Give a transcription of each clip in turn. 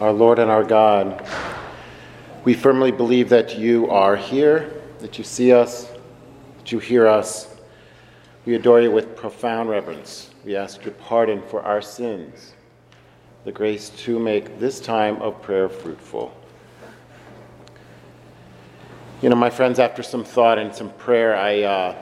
Our Lord and our God, we firmly believe that you are here, that you see us, that you hear us. We adore you with profound reverence. We ask your pardon for our sins, the grace to make this time of prayer fruitful. You know, my friends, after some thought and some prayer, I, uh,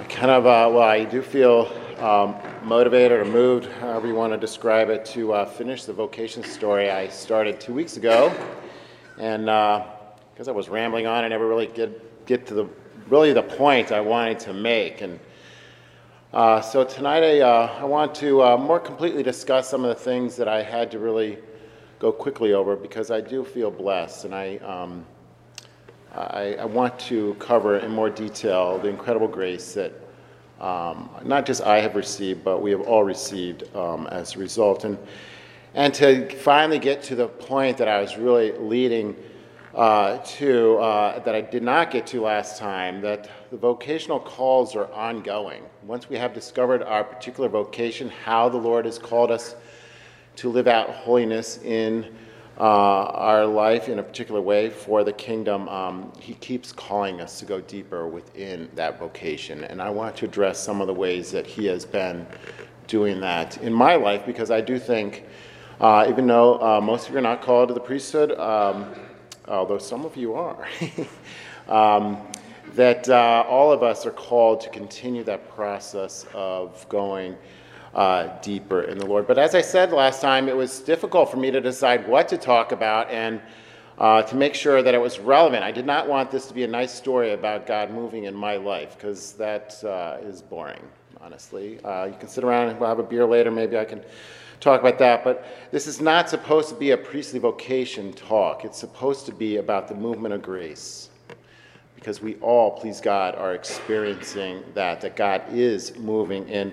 I kind of, uh, well, I do feel um, motivated or moved, however you want to describe it, to uh, finish the vocation story I started two weeks ago. And because uh, I was rambling on, I never really get, get to the really the point I wanted to make. And uh, so tonight I, uh, I want to uh, more completely discuss some of the things that I had to really go quickly over because I do feel blessed. And I, um, I, I want to cover in more detail the incredible grace that um, not just I have received, but we have all received um, as a result. And, and to finally get to the point that I was really leading uh, to, uh, that I did not get to last time, that the vocational calls are ongoing. Once we have discovered our particular vocation, how the Lord has called us to live out holiness in our life in a particular way for the kingdom, um, he keeps calling us to go deeper within that vocation. And I want to address some of the ways that he has been doing that in my life because I do think, uh, even though uh, most of you are not called to the priesthood, um, although some of you are, um, that uh, all of us are called to continue that process of going uh, deeper in the Lord. But as I said last time, it was difficult for me to decide what to talk about and uh, to make sure that it was relevant. I did not want this to be a nice story about God moving in my life because that uh, is boring, honestly. Uh, you can sit around and we'll have a beer later. Maybe I can talk about that. But this is not supposed to be a priestly vocation talk, it's supposed to be about the movement of grace. Because we all, please God, are experiencing that, that God is moving in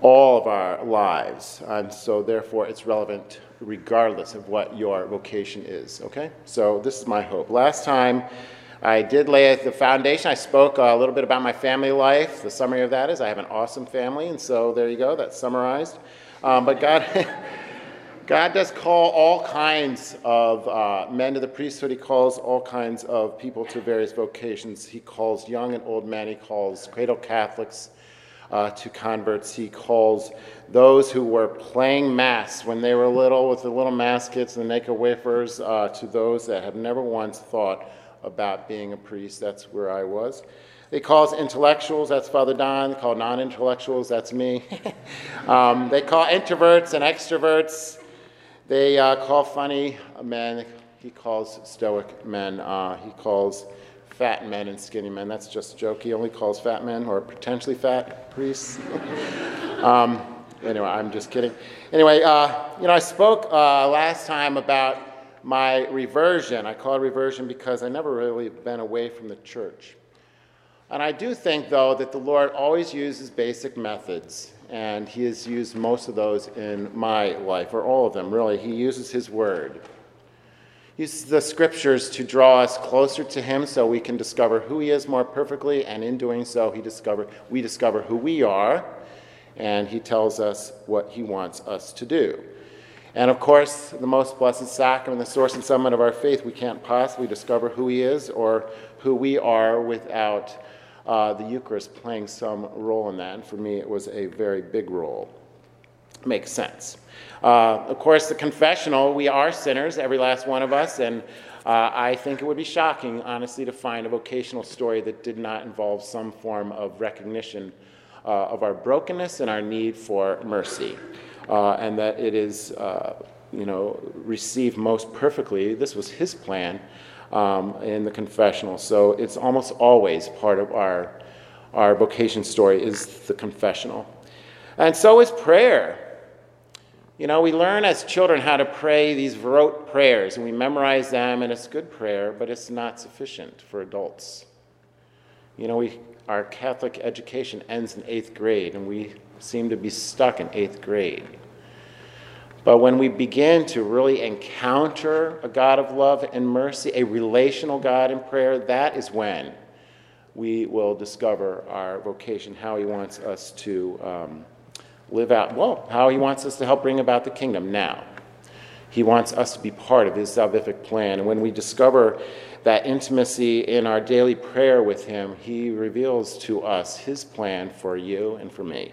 all of our lives. And so, therefore, it's relevant regardless of what your vocation is. Okay? So, this is my hope. Last time, I did lay the foundation. I spoke a little bit about my family life. The summary of that is I have an awesome family, and so there you go, that's summarized. Um, but God, God does call all kinds of uh, men to the priesthood. He calls all kinds of people to various vocations. He calls young and old men. He calls cradle Catholics uh, to converts. He calls those who were playing mass when they were little with the little mass kits and the naked wafers uh, to those that have never once thought about being a priest. That's where I was. They call intellectuals, that's Father Don. They call non intellectuals, that's me. um, they call introverts and extroverts. They uh, call funny men, he calls stoic men. Uh, he calls fat men and skinny men. That's just a joke. He only calls fat men or potentially fat priests. um, anyway, I'm just kidding. Anyway, uh, you know, I spoke uh, last time about my reversion. I call it reversion because I never really been away from the church. And I do think, though, that the Lord always uses basic methods, and He has used most of those in my life, or all of them, really. He uses His Word uses the scriptures to draw us closer to him so we can discover who he is more perfectly and in doing so he discover we discover who we are and he tells us what he wants us to do. And of course the most blessed sacrament the source and summit of our faith we can't possibly discover who he is or who we are without uh, the eucharist playing some role in that. And for me it was a very big role. Makes sense uh, of course, the confessional, we are sinners, every last one of us, and uh, I think it would be shocking, honestly, to find a vocational story that did not involve some form of recognition uh, of our brokenness and our need for mercy, uh, and that it is, uh, you know, received most perfectly. This was His plan um, in the confessional, so it's almost always part of our our vocation story is the confessional, and so is prayer. You know, we learn as children how to pray these rote prayers, and we memorize them, and it's good prayer, but it's not sufficient for adults. You know, we, our Catholic education ends in eighth grade, and we seem to be stuck in eighth grade. But when we begin to really encounter a God of love and mercy, a relational God in prayer, that is when we will discover our vocation, how He wants us to. Um, live out, well, how he wants us to help bring about the kingdom now. He wants us to be part of His salvific plan. And when we discover that intimacy in our daily prayer with Him, He reveals to us His plan for you and for me.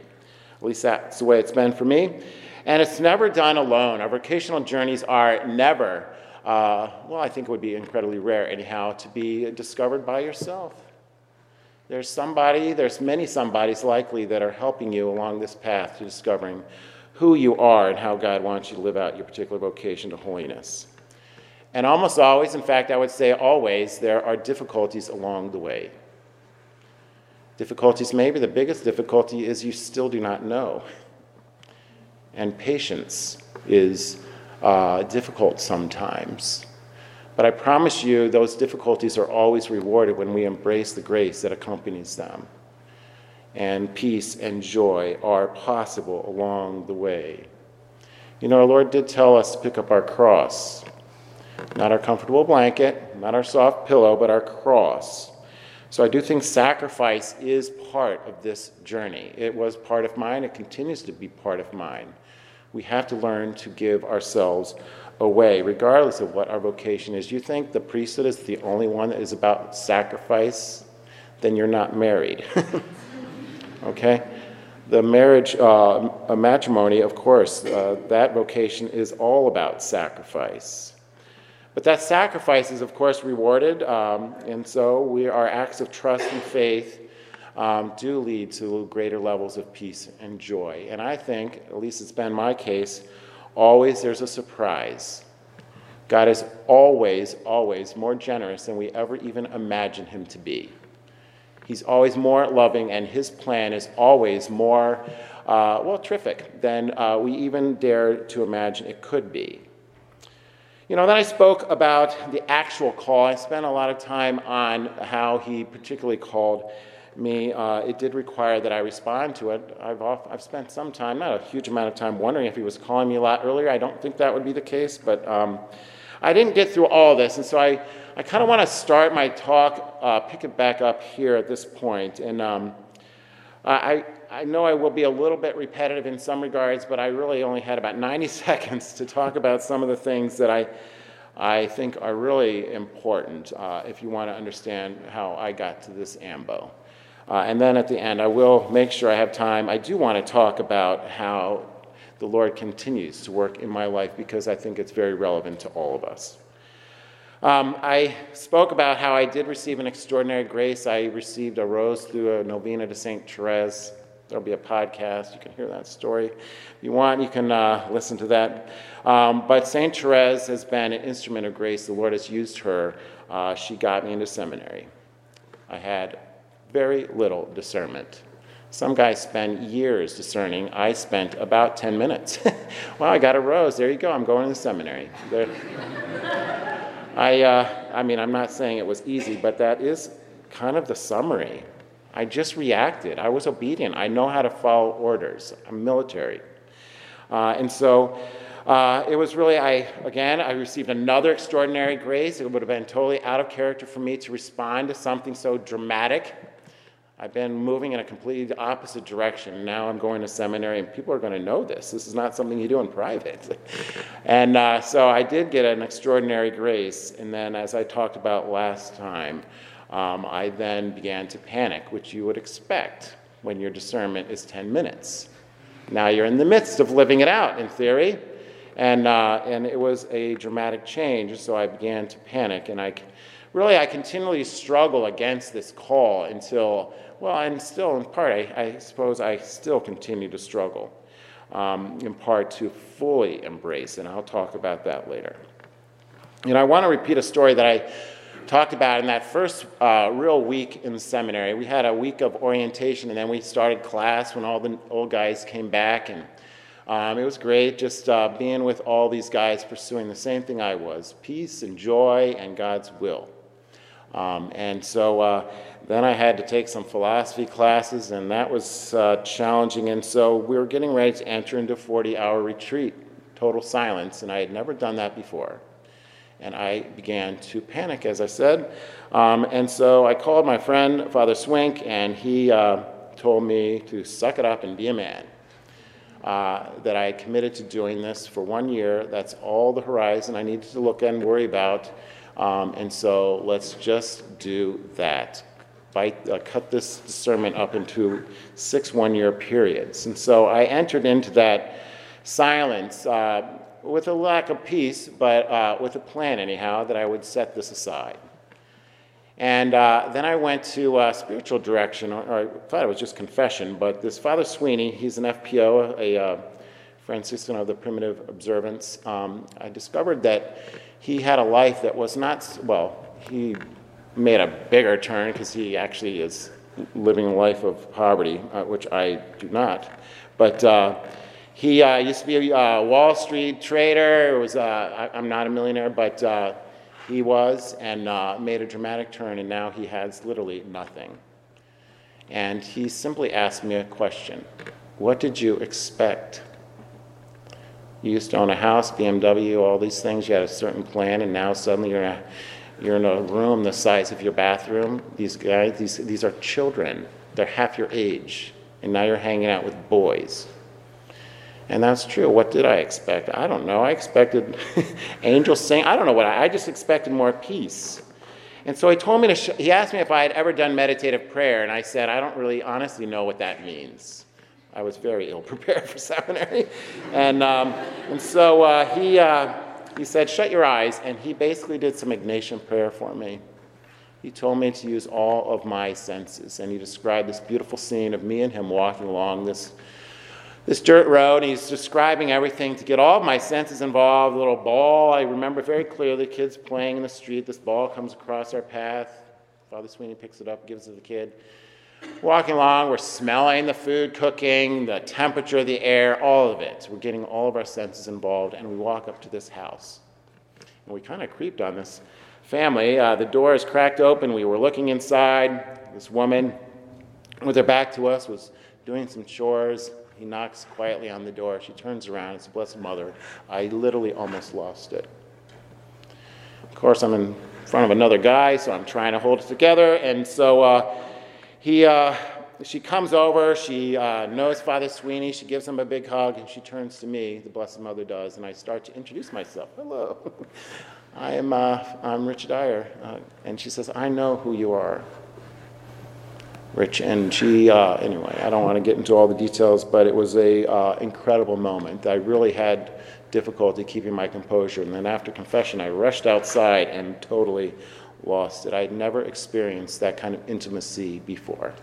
At least that's the way it's been for me. And it's never done alone. Our vocational journeys are never, uh, well, I think it would be incredibly rare, anyhow, to be discovered by yourself. There's somebody, there's many somebodies likely that are helping you along this path to discovering who you are and how God wants you to live out your particular vocation to holiness. And almost always, in fact, I would say always, there are difficulties along the way. Difficulties, maybe the biggest difficulty is you still do not know. And patience is uh, difficult sometimes. But I promise you, those difficulties are always rewarded when we embrace the grace that accompanies them. And peace and joy are possible along the way. You know, our Lord did tell us to pick up our cross. Not our comfortable blanket, not our soft pillow, but our cross. So I do think sacrifice is part of this journey. It was part of mine, it continues to be part of mine. We have to learn to give ourselves away, regardless of what our vocation is. You think the priesthood is the only one that is about sacrifice? Then you're not married. okay? The marriage, uh, matrimony, of course, uh, that vocation is all about sacrifice. But that sacrifice is, of course, rewarded, um, and so we, our acts of trust and faith um, do lead to greater levels of peace and joy. And I think, at least it's been my case, always there's a surprise. God is always, always more generous than we ever even imagine Him to be. He's always more loving, and His plan is always more, uh, well, terrific than uh, we even dare to imagine it could be. You know, then I spoke about the actual call. I spent a lot of time on how he particularly called me. Uh, it did require that I respond to it. I've, off, I've spent some time, not a huge amount of time, wondering if he was calling me a lot earlier. I don't think that would be the case, but um, I didn't get through all this. And so I, I kind of want to start my talk, uh, pick it back up here at this point. And um, I, I know I will be a little bit repetitive in some regards, but I really only had about 90 seconds to talk about some of the things that I, I think are really important uh, if you want to understand how I got to this AMBO. Uh, and then at the end, I will make sure I have time. I do want to talk about how the Lord continues to work in my life because I think it's very relevant to all of us. Um, I spoke about how I did receive an extraordinary grace. I received a rose through a novena to St. Therese. There'll be a podcast. You can hear that story. If you want, you can uh, listen to that. Um, but St. Therese has been an instrument of grace. The Lord has used her. Uh, she got me into seminary. I had very little discernment. Some guys spend years discerning. I spent about 10 minutes. well, I got a rose. There you go. I'm going to the seminary. I, uh, I mean, I'm not saying it was easy, but that is kind of the summary. I just reacted. I was obedient. I know how to follow orders. I'm military. Uh, and so uh, it was really, I again, I received another extraordinary grace. It would have been totally out of character for me to respond to something so dramatic. I've been moving in a completely opposite direction. Now I'm going to seminary, and people are going to know this. This is not something you do in private. and uh, so I did get an extraordinary grace. And then, as I talked about last time, um, I then began to panic, which you would expect when your discernment is 10 minutes. Now you're in the midst of living it out, in theory. And, uh, and it was a dramatic change, so I began to panic. And I really, I continually struggle against this call until, well, and still in part, I, I suppose I still continue to struggle, um, in part to fully embrace. And I'll talk about that later. You know, I want to repeat a story that I talked about in that first uh, real week in seminary. We had a week of orientation, and then we started class when all the old guys came back, and um, it was great just uh, being with all these guys pursuing the same thing I was peace and joy and God's will. Um, and so uh, then I had to take some philosophy classes, and that was uh, challenging. And so we were getting ready to enter into a 40 hour retreat, total silence, and I had never done that before and I began to panic, as I said. Um, and so I called my friend, Father Swink, and he uh, told me to suck it up and be a man. uh, that I committed to doing this for one year. That's all the horizon I needed to look and worry about. Um, and so let's just do that. Bite, uh, cut this sermon up into six one year periods. And so I entered into that silence uh, with a lack of peace, but uh, with a plan, anyhow, that I would set this aside. And uh, then I went to uh, spiritual direction, or, or, I thought it was just confession, but this Father Sweeney, he's an FPO, a uh, Franciscan of the Primitive Observance. Um, I discovered that he had a life that was not, well, he made a bigger turn because he actually is living a life of poverty, uh, which I do not. But uh, he uh, used to be a Wall Street trader. It was, I, am not a millionaire, but he was and uh, made a dramatic turn, and now he has literally nothing. And he simply asked me a question What did you expect? You used to own a house, BMW, all these things, you had a certain plan, and now suddenly you're in a, you're in a room the size of your bathroom. These guys, these, these are children, they're half your age, and now you're hanging out with boys. And that's true. What did I expect? I don't know. I expected angels sing. I don't know what I, I just expected more peace. And so he told me to, sh- he asked me if I had ever done meditative prayer, and I said, I don't really honestly know what that means. I was very ill prepared for seminary. And, um, and so uh, he, uh, he said, Shut your eyes. And he basically did some Ignatian prayer for me. He told me to use all of my senses. And he described this beautiful scene of me and him walking along this this dirt road, and he's describing everything to get all of my senses involved. A little ball, I remember very clearly, kids playing in the street. This ball comes across our path. Father Sweeney picks it up, gives it to the kid. Walking along, we're smelling the food cooking, the temperature of the air, all of it. We're getting all of our senses involved, and we walk up to this house. And we kind of creeped on this family. Uh, the door is cracked open. We were looking inside. This woman, with her back to us, was doing some chores. He knocks quietly on the door. She turns around. It's Blessed Mother. I literally almost lost it. Of course, I'm in front of another guy, so I'm trying to hold it together. And so uh, he, uh, she comes over. She uh, knows Father Sweeney. She gives him a big hug, and she turns to me. The Blessed Mother does, and I start to introduce myself. Hello, I am uh, I'm Rich Dyer, uh, and she says, "I know who you are." Rich, and she, uh, anyway, I don't want to get into all the details, but it was a uh, incredible moment. I really had difficulty keeping my composure, and then after confession, I rushed outside and totally lost it. I had never experienced that kind of intimacy before.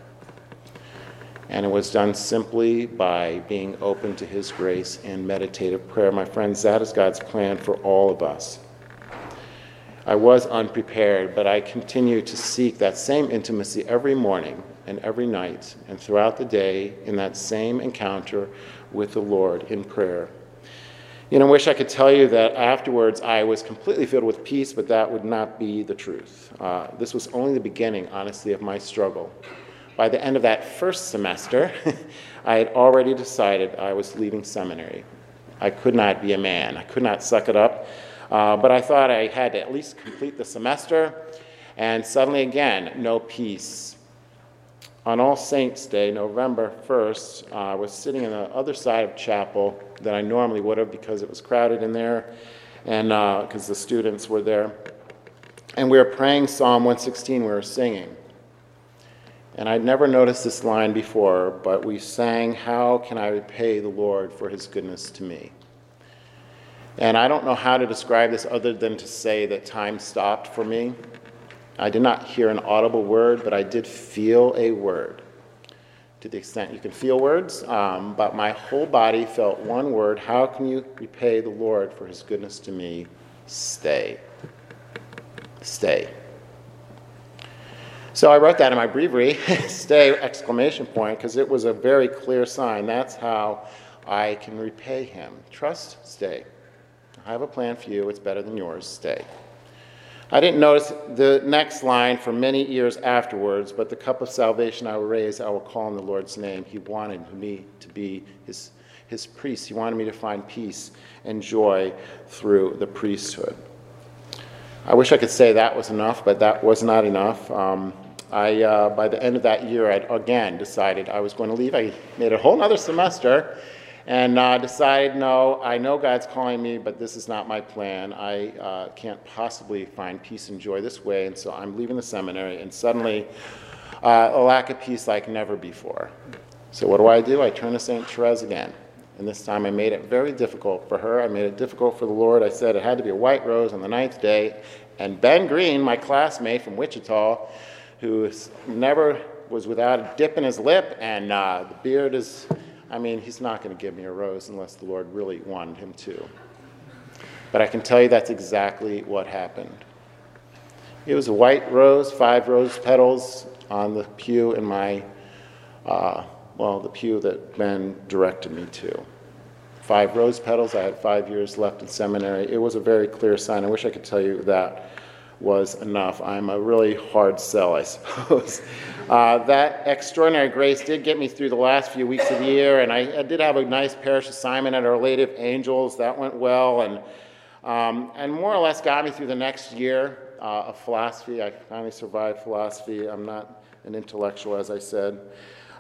And it was done simply by being open to His grace and meditative prayer. My friends, that is God's plan for all of us. I was unprepared, but I continue to seek that same intimacy every morning and every night and throughout the day in that same encounter with the Lord in prayer. You know, I wish I could tell you that afterwards I was completely filled with peace, but that would not be the truth. Uh, this was only the beginning, honestly, of my struggle. By the end of that first semester, I had already decided I was leaving seminary. I could not be a man, I could not suck it up. Uh, but I thought I had to at least complete the semester, and suddenly again, no peace on All Saints' Day, November 1st, uh, I was sitting on the other side of chapel than I normally would have because it was crowded in there and because uh, the students were there. And we were praying Psalm 116, we were singing. And I'd never noticed this line before, but we sang, How can I repay the Lord for his goodness to me? And I don't know how to describe this other than to say that time stopped for me. I did not hear an audible word, but I did feel a word. To the extent you can feel words, um, but my whole body felt one word How can you repay the Lord for his goodness to me? Stay. Stay. So I wrote that in my breviary, stay exclamation point, because it was a very clear sign. That's how I can repay him. Trust, stay. I have a plan for you. It's better than yours. Stay. I didn't notice the next line for many years afterwards, but the cup of salvation I will raise, I will call in the Lord's name. He wanted me to be his, his priest. He wanted me to find peace and joy through the priesthood. I wish I could say that was enough, but that was not enough. Um, I, uh, by the end of that year, I again decided I was going to leave. I made a whole other semester and uh, decided, no, I know God's calling me, but this is not my plan. I uh, can't possibly find peace and joy this way, and so I'm leaving the seminary, and suddenly uh, a lack of peace like never before. So what do I do? I turn to St. Therese again. And this time I made it very difficult for her. I made it difficult for the Lord. I said it had to be a white rose on the ninth day. And Ben Green, my classmate from Wichita, who never was without a dip in his lip, and uh, the beard is, I mean, he's not going to give me a rose unless the Lord really wanted him to. But I can tell you that's exactly what happened. It was a white rose, five rose petals on the pew in my, uh, well, the pew that Ben directed me to. Five rose petals. I had five years left in seminary. It was a very clear sign. I wish I could tell you that was enough. I'm a really hard sell, I suppose. Uh, that extraordinary grace did get me through the last few weeks of the year, and I, I did have a nice parish assignment at Our Lady of Angels. That went well, and, um, and more or less got me through the next year uh, of philosophy. I finally survived philosophy. I'm not an intellectual, as I said.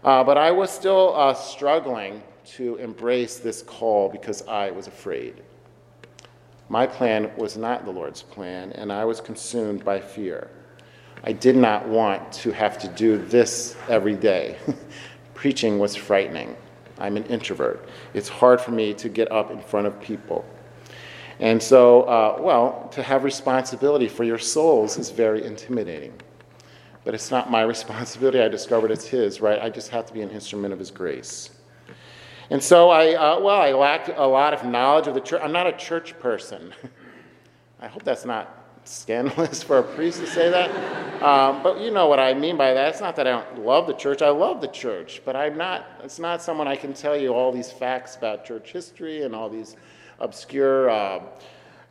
Uh, but I was still uh, struggling to embrace this call because I was afraid. My plan was not the Lord's plan, and I was consumed by fear. I did not want to have to do this every day. Preaching was frightening. I'm an introvert. It's hard for me to get up in front of people. And so, uh, well, to have responsibility for your souls is very intimidating. But it's not my responsibility. I discovered it's His, right? I just have to be an instrument of His grace. And so I, uh, well, I lacked a lot of knowledge of the church. I'm not a church person. I hope that's not scandalous for a priest to say that. Um, but you know what I mean by that. It's not that I don't love the church. I love the church, but I'm not, it's not someone I can tell you all these facts about church history and all these obscure, uh,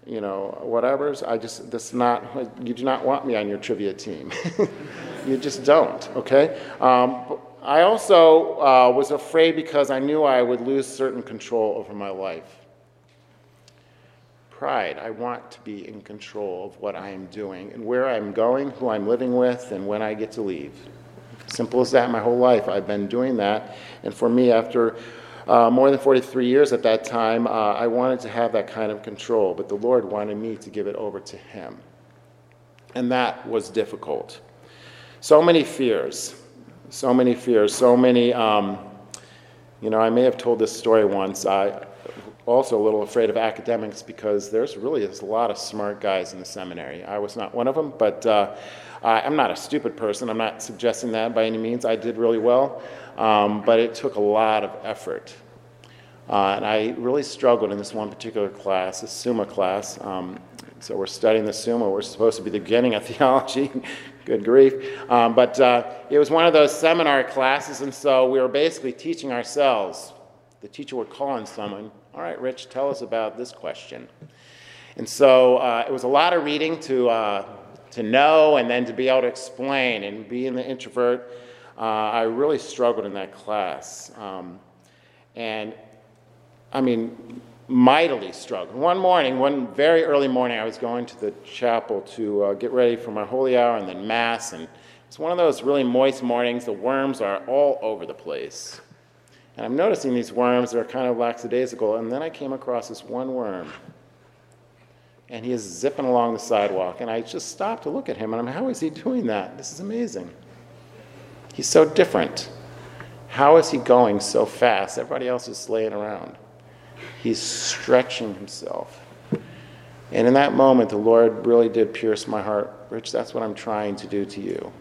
you know, whatevers. I just, that's not, you do not want me on your trivia team. you just don't, okay? Um, I also uh, was afraid because I knew I would lose certain control over my life. Pride. I want to be in control of what I am doing and where I'm going, who I'm living with, and when I get to leave. Simple as that, my whole life. I've been doing that. And for me, after uh, more than 43 years at that time, uh, I wanted to have that kind of control, but the Lord wanted me to give it over to Him. And that was difficult. So many fears so many fears, so many. Um, you know, I may have told this story once. I also a little afraid of academics because there's really a lot of smart guys in the seminary. I was not one of them, but uh, I'm not a stupid person. I'm not suggesting that by any means. I did really well, um, but it took a lot of effort. Uh, and I really struggled in this one particular class, the Summa class. Um, so we're studying the Summa. We're supposed to be the beginning of theology. Good grief. Um, but uh, it was one of those seminar classes, and so we were basically teaching ourselves. The teacher would call on someone, All right, Rich, tell us about this question. And so uh, it was a lot of reading to, uh, to know and then to be able to explain. And being the introvert, uh, I really struggled in that class. Um, and I mean, mightily struggled. One morning, one very early morning, I was going to the chapel to uh, get ready for my holy hour and then Mass, and it's one of those really moist mornings. The worms are all over the place. And I'm noticing these worms, they're kind of lackadaisical, and then I came across this one worm. And he is zipping along the sidewalk, and I just stopped to look at him, and I'm, how is he doing that? This is amazing. He's so different. How is he going so fast? Everybody else is laying around. He's stretching himself. And in that moment, the Lord really did pierce my heart. Rich, that's what I'm trying to do to you.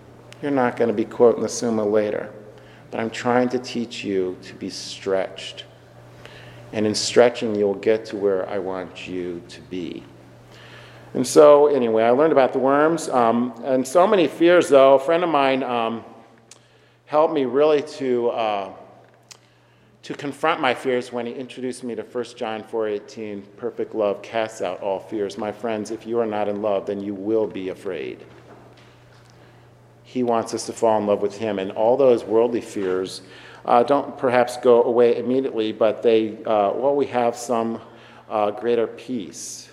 You're not going to be quoting the Summa later, but I'm trying to teach you to be stretched. And in stretching, you'll get to where I want you to be. And so, anyway, I learned about the worms. Um, and so many fears, though. A friend of mine um, helped me really to. Uh, to confront my fears when he introduced me to 1 John 4:18, perfect love casts out all fears. My friends, if you are not in love, then you will be afraid. He wants us to fall in love with him, and all those worldly fears uh, don't perhaps go away immediately, but they, uh, well, we have some uh, greater peace.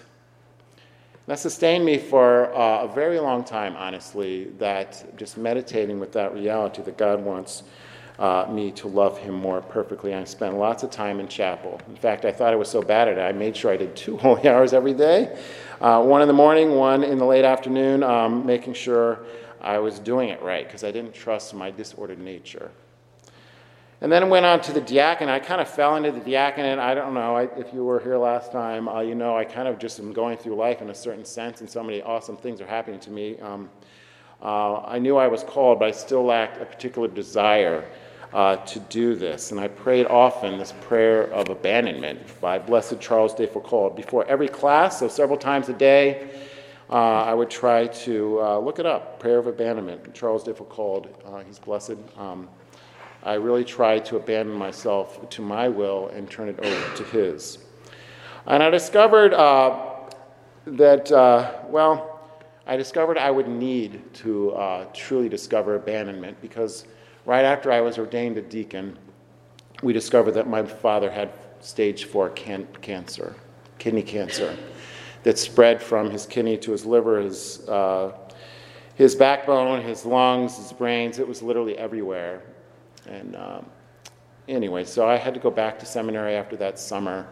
That sustained me for uh, a very long time, honestly, that just meditating with that reality that God wants uh, me to love him more perfectly. I spent lots of time in chapel. In fact, I thought I was so bad at it, I made sure I did two holy hours every day uh, one in the morning, one in the late afternoon, um, making sure I was doing it right because I didn't trust my disordered nature. And then I went on to the diaconate. I kind of fell into the diaconate. I don't know I, if you were here last time. Uh, you know, I kind of just am going through life in a certain sense, and so many awesome things are happening to me. Um, uh, I knew I was called, but I still lacked a particular desire uh, to do this. And I prayed often this prayer of abandonment by Blessed Charles de Foucauld before every class, so several times a day. Uh, I would try to uh, look it up, prayer of abandonment, Charles de Foucauld. Uh, he's blessed. Um, I really tried to abandon myself to my will and turn it over to his. And I discovered uh, that, well, I discovered I would need to uh, truly discover abandonment because right after I was ordained a deacon, we discovered that my father had stage four can- cancer, kidney cancer, that spread from his kidney to his liver, his, uh, his backbone, his lungs, his brains. It was literally everywhere. And um, anyway, so I had to go back to seminary after that summer.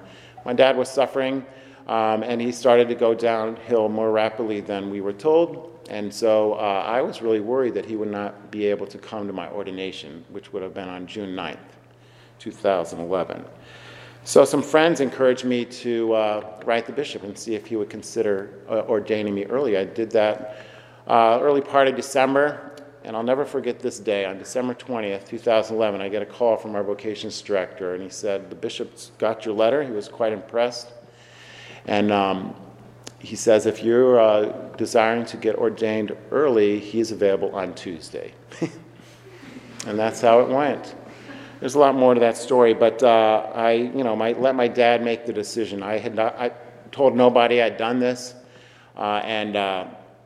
My dad was suffering. Um, and he started to go downhill more rapidly than we were told. And so uh, I was really worried that he would not be able to come to my ordination, which would have been on June 9th, 2011. So some friends encouraged me to uh, write the bishop and see if he would consider uh, ordaining me early. I did that uh, early part of December, and I'll never forget this day. On December 20th, 2011, I get a call from our vocations director, and he said, The bishop's got your letter. He was quite impressed. And um, he says if you're uh, desiring to get ordained early, he's available on Tuesday. and that's how it went. There's a lot more to that story, but uh, I, you know, my, let my dad make the decision. I had not, I told nobody I'd done this, uh, and uh,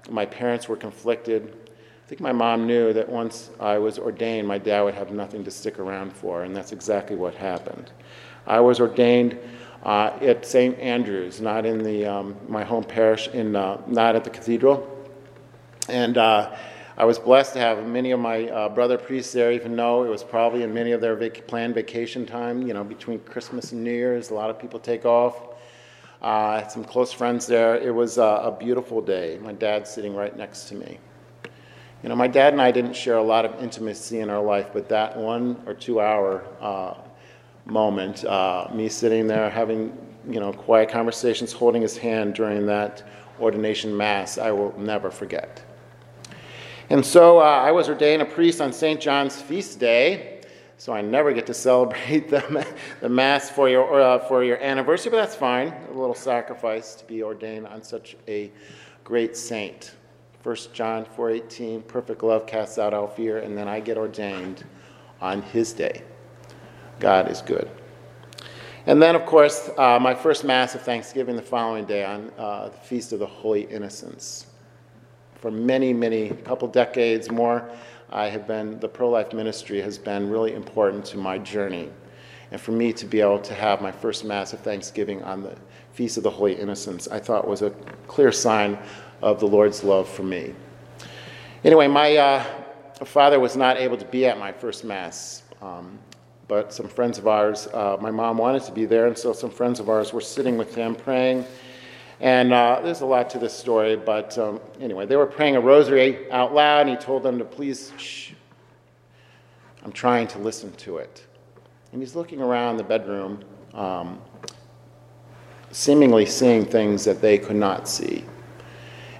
my parents were conflicted. I think my mom knew that once I was ordained, my dad would have nothing to stick around for, and that's exactly what happened. I was ordained uh, at St. Andrews, not in the, um, my home parish, in, uh, not at the cathedral. And uh, I was blessed to have many of my uh, brother priests there, even though it was probably in many of their vac- planned vacation time, you know, between Christmas and New Year's. A lot of people take off. Uh, I had some close friends there. It was a beautiful day. My dad sitting right next to me. You know, my dad and I didn't share a lot of intimacy in our life, but that one or two hour uh, moment. Uh, me sitting there having, you know, quiet conversations, holding his hand during that ordination mass, I will never forget. And so uh, I was ordained a priest on St. John's feast day, so I never get to celebrate the, the mass for your, uh, for your anniversary, but that's fine. A little sacrifice to be ordained on such a great saint. 1 John 4:18, perfect love casts out all fear, and then I get ordained on his day. God is good. And then, of course, uh, my first Mass of Thanksgiving the following day on uh, the Feast of the Holy Innocents. For many, many, couple decades more, I have been, the pro life ministry has been really important to my journey. And for me to be able to have my first Mass of Thanksgiving on the Feast of the Holy Innocents, I thought was a clear sign of the Lord's love for me. Anyway, my uh, father was not able to be at my first Mass. Um, but some friends of ours, uh, my mom wanted to be there, and so some friends of ours were sitting with him praying. And uh, there's a lot to this story, but um, anyway, they were praying a rosary out loud, and he told them to please shh. I'm trying to listen to it. And he's looking around the bedroom, um, seemingly seeing things that they could not see.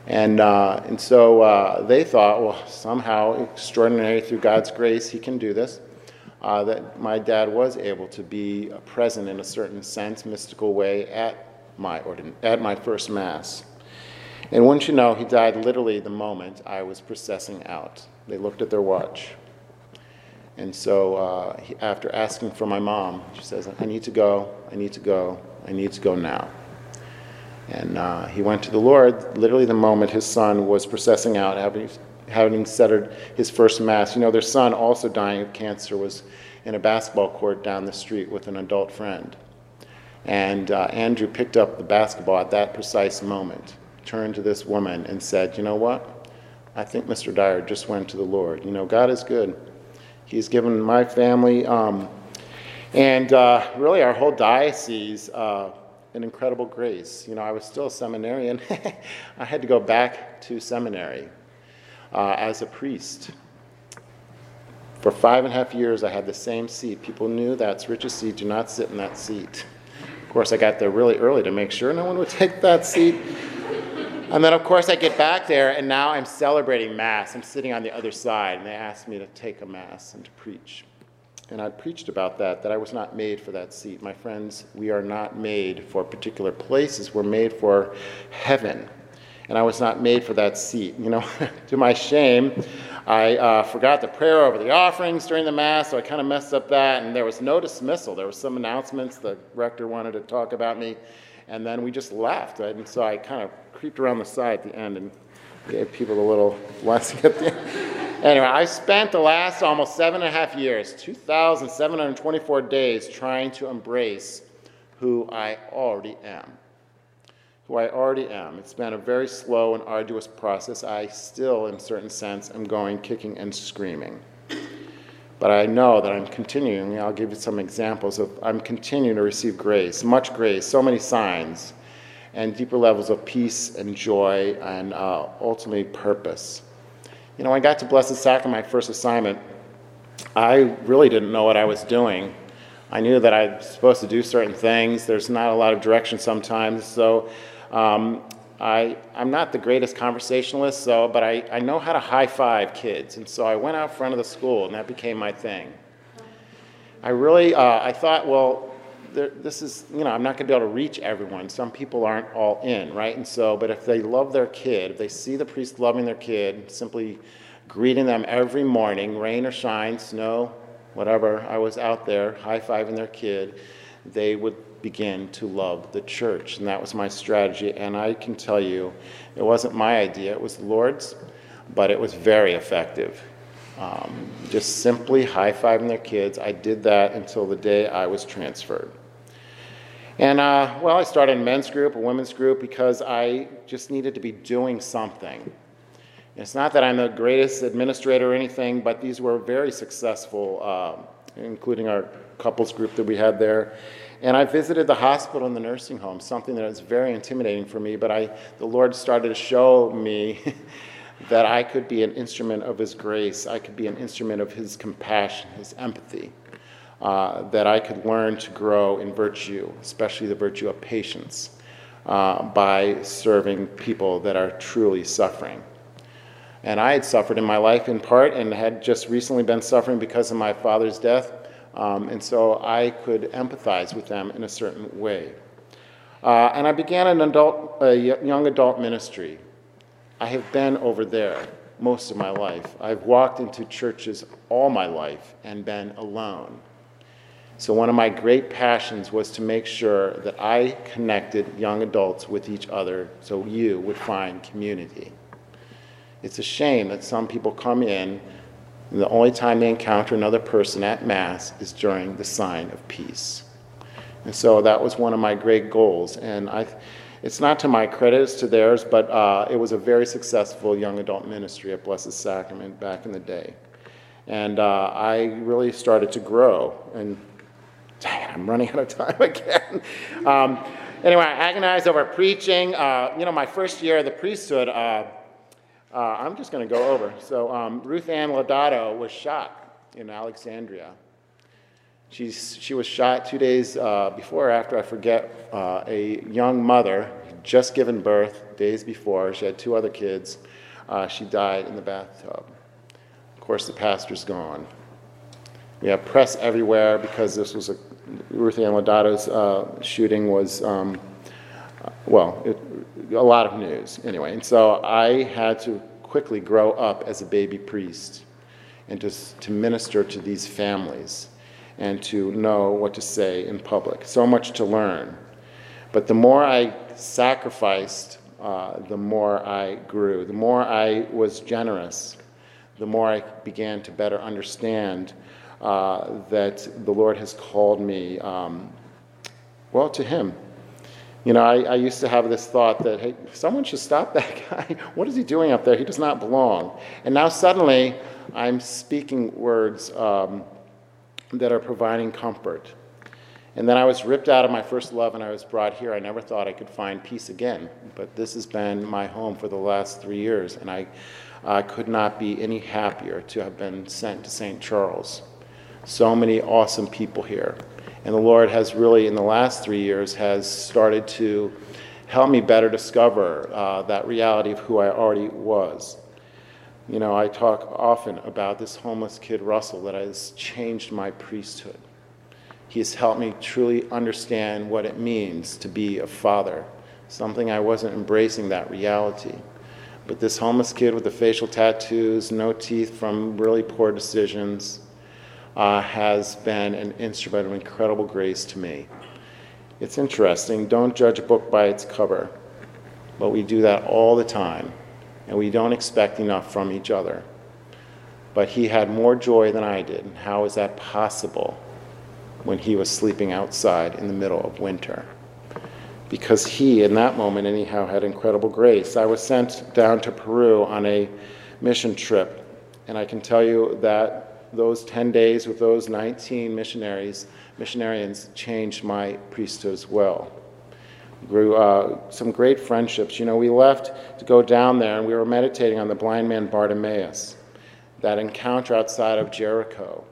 And, uh, and so uh, they thought, well, somehow, extraordinary through God's grace, he can do this uh, that my dad was able to be present in a certain sense, mystical way, at my, ordin- at my first Mass. And wouldn't you know, he died literally the moment I was processing out. They looked at their watch. And so uh, he, after asking for my mom, she says, I need to go, I need to go, I need to go now. And uh, he went to the Lord literally the moment his son was processing out, having having said his first mass. You know, their son, also dying of cancer, was in a basketball court down the street with an adult friend. And uh, Andrew picked up the basketball at that precise moment, turned to this woman, and said, You know what? I think Mr. Dyer just went to the Lord. You know, God is good. He's given my family um, and uh, really our whole diocese uh, an incredible grace. You know, I was still a seminarian. I had to go back to seminary uh, as a priest. For five and a half years, I had the same seat. People knew that's Rich's seat. Do not sit in that seat. Of course, I got there really early to make sure no one would take that seat. And then, of course, I get back there, and now I'm celebrating Mass. I'm sitting on the other side, and they asked me to take a Mass and to preach. And I preached about that, that I was not made for that seat. My friends, we are not made for particular places, we're made for heaven. And I was not made for that seat. You know, to my shame, I uh, forgot the prayer over the offerings during the Mass, so I kind of messed up that, and there was no dismissal. There was some announcements. The rector wanted to talk about me, and then we just left. And so I kind of creeped around the side at the end and gave people a little blessing at the end. Anyway, I spent the last almost seven and a half years, 2,724 days, trying to embrace who I already am who I already am. It's been a very slow and arduous process. I still, in certain sense, am going kicking and screaming. But I know that I'm continuing. I'll give you some examples of I'm continuing to receive grace, much grace, so many signs, and deeper levels of peace and joy and uh, ultimately purpose. You know, I got to Blessed Sacrament, my first assignment, I really didn't know what I was doing. I knew that I was supposed to do certain things. There's not a lot of direction sometimes, so um, I, I'm not the greatest conversationalist, so, but I, I know how to high five kids. And so I went out front of the school, and that became my thing. I really, uh, I thought, well, there, this is, you know, I'm not going to be able to reach everyone. Some people aren't all in, right? And so, but if they love their kid, if they see the priest loving their kid, simply greeting them every morning, rain or shine, snow, whatever, I was out there high fiving their kid, they would begin to love the church. And that was my strategy. And I can tell you, it wasn't my idea, it was the Lord's, but it was very effective. Um, just simply high fiving their kids. I did that until the day I was transferred. And uh, well, I started a men's group, a women's group, because I just needed to be doing something. It's not that I'm the greatest administrator or anything, but these were very successful, uh, including our couples group that we had there. And I visited the hospital and the nursing home, something that was very intimidating for me, but I, the Lord started to show me that I could be an instrument of His grace. I could be an instrument of His compassion, His empathy, uh, that I could learn to grow in virtue, especially the virtue of patience, uh, by serving people that are truly suffering. And I had suffered in my life in part and had just recently been suffering because of my father's death. Um, and so I could empathize with them in a certain way. Uh, and I began an adult, a young adult ministry. I have been over there most of my life. I've walked into churches all my life and been alone. So, one of my great passions was to make sure that I connected young adults with each other so you would find community. It's a shame that some people come in and the only time they encounter another person at Mass is during the sign of peace. And so that was one of my great goals. And I, it's not to my credit, it's to theirs, but uh, it was a very successful young adult ministry at Blessed Sacrament back in the day. And uh, I really started to grow. And dang it, I'm running out of time again. um, anyway, I agonized over preaching. Uh, you know, my first year of the priesthood, uh, uh, I'm just going to go over. So, um, Ruthanne Lodato was shot in Alexandria. She's, she was shot two days uh, before or after, I forget, uh, a young mother, just given birth, days before. She had two other kids. Uh, she died in the bathtub. Of course, the pastor's gone. We have press everywhere because this was a Ruthanne Lodato's uh, shooting was, um, well, it, a lot of news anyway. And so I had to quickly grow up as a baby priest and just to minister to these families and to know what to say in public. So much to learn. But the more I sacrificed, uh, the more I grew. The more I was generous, the more I began to better understand uh, that the Lord has called me, um, well, to Him You know, I, I, used to have this thought that, hey, someone should stop that guy. what is he doing up there? He does not belong. And now suddenly I'm speaking words um, that are providing comfort. And then I was ripped out of my first love and I was brought here. I never thought I could find peace again. But this has been my home for the last three years, and I uh, could not be any happier to have been sent to St. Charles. So many awesome people here. And the Lord has really, in the last three years, has started to help me better discover uh, that reality of who I already was. You know, I talk often about this homeless kid, Russell, that has changed my priesthood. He has helped me truly understand what it means to be a father, something I wasn't embracing that reality. But this homeless kid with the facial tattoos, no teeth from really poor decisions, uh, has been an instrument of incredible grace to me. It's interesting, don't judge a book by its cover, but we do that all the time, and we don't expect enough from each other. But he had more joy than I did. And How is that possible? when he was sleeping outside in the middle of winter. Because he, in that moment anyhow, had incredible grace. I was sent down to Peru on a mission trip, and I can tell you that those 10 days with those 19 missionaries, missionarians, changed my priesthood as well. Grew uh, some great friendships. You know, we left to go down there, and we were meditating on the blind man Bartimaeus, that encounter outside of Jericho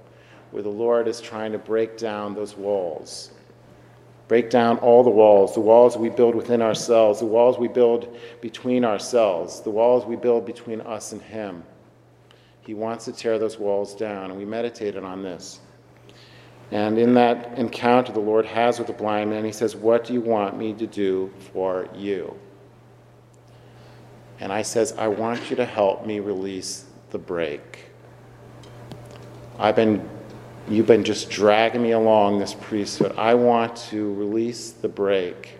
where the Lord is trying to break down those walls. Break down all the walls, the walls we build within ourselves, the walls we build between ourselves, the walls we build between us and Him. He wants to tear those walls down, and we meditated on this. And in that encounter the Lord has with the blind man, He says, What do you want me to do for you? And I says, I want you to help me release the brake. I've been You've been just dragging me along this priesthood. I want to release the brake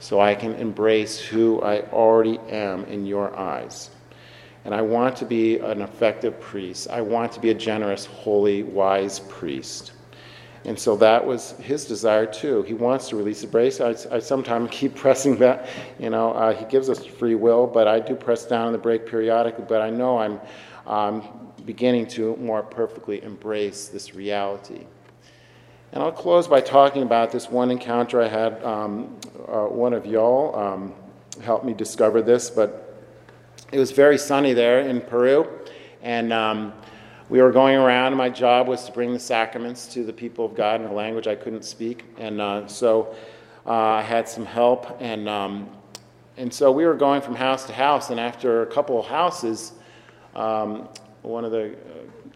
so I can embrace who I already am in your eyes. And I want to be an effective priest. I want to be a generous, holy, wise priest. And so that was his desire too. He wants to release the brake. I, I sometimes keep pressing that. You know, uh, he gives us free will, but I do press down on the brake periodically. But I know I'm um, beginning to more perfectly embrace this reality. And I'll close by talking about this one encounter I had. Um, uh, one of y'all um, helped me discover this, but it was very sunny there in Peru. And um, we were going around. My job was to bring the sacraments to the people of God in a language I couldn't speak. And uh, so uh, I had some help. And, um, and so we were going from house to house. And after a couple of houses, um, one of the uh,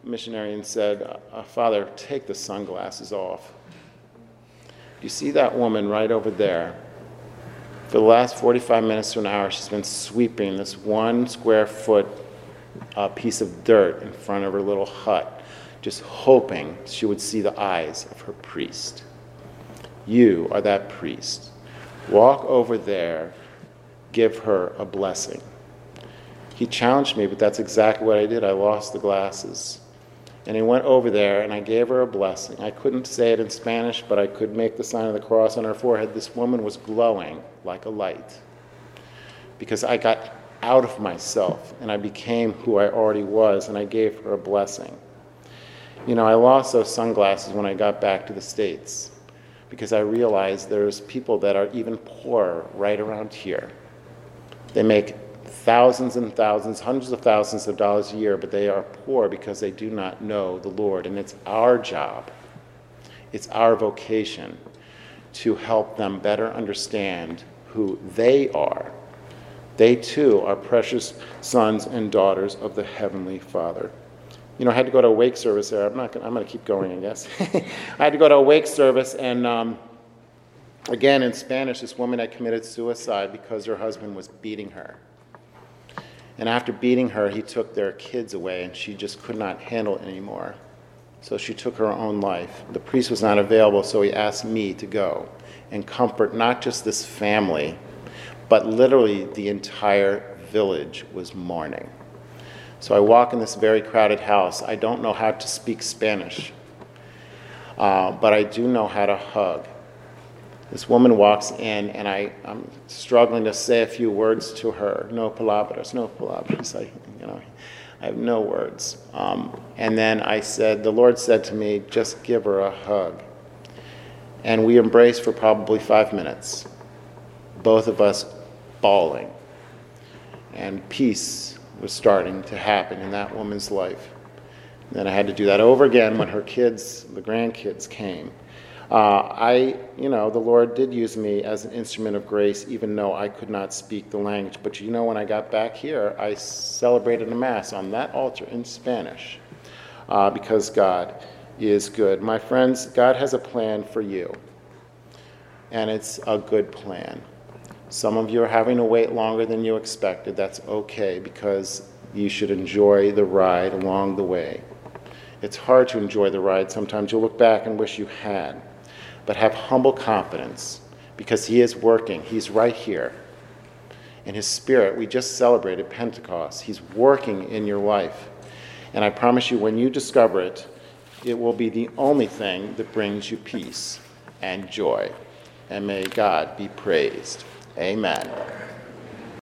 missionaries said, uh, Father, take the sunglasses off. You see that woman right over there? For the last 45 minutes to an hour, she's been sweeping this one square foot uh, piece of dirt in front of her little hut, just hoping she would see the eyes of her priest. You are that priest. Walk over there, give her a blessing. He challenged me, but that's exactly what I did. I lost the glasses. And he went over there and I gave her a blessing. I couldn't say it in Spanish, but I could make the sign of the cross on her forehead. This woman was glowing like a light because I got out of myself and I became who I already was and I gave her a blessing. You know, I lost those sunglasses when I got back to the States because I realized there's people that are even poorer right around here. They make thousands and thousands, hundreds of thousands of dollars a year, but they are poor because they do not know the Lord. And it's our job, it's our vocation to help them better understand who they are. They too are precious sons and daughters of the Heavenly Father. You know, I had to go to a wake service there. I'm not. Gonna, I'm going to keep going, I guess. I had to go to a wake service, and um, again in Spanish, this woman had committed suicide because her husband was beating her. And after beating her, he took their kids away, and she just could not handle it anymore. So she took her own life. The priest was not available, so he asked me to go and comfort not just this family, but literally the entire village was mourning. So I walk in this very crowded house. I don't know how to speak Spanish, uh, but I do know how to hug. This woman walks in, and I, I'm struggling to say a few words to her. No palabras, no palabras. I, you know, I have no words. Um, and then I said, the Lord said to me, just give her a hug. And we embraced for probably five minutes, both of us bawling. And peace was starting to happen in that woman's life. And then I had to do that over again when her kids, the grandkids, came. Uh, I, you know, the Lord did use me as an instrument of grace, even though I could not speak the language. But you know, when I got back here, I celebrated a Mass on that altar in Spanish uh, because God is good. My friends, God has a plan for you, and it's a good plan. Some of you are having to wait longer than you expected. That's okay because you should enjoy the ride along the way. It's hard to enjoy the ride. Sometimes you'll look back and wish you had but have humble confidence because He is working. He's right here. In His Spirit, we just celebrated Pentecost. He's working in your life. And I promise you, when you discover it, it will be the only thing that brings you peace and joy. And may God be praised. Amen.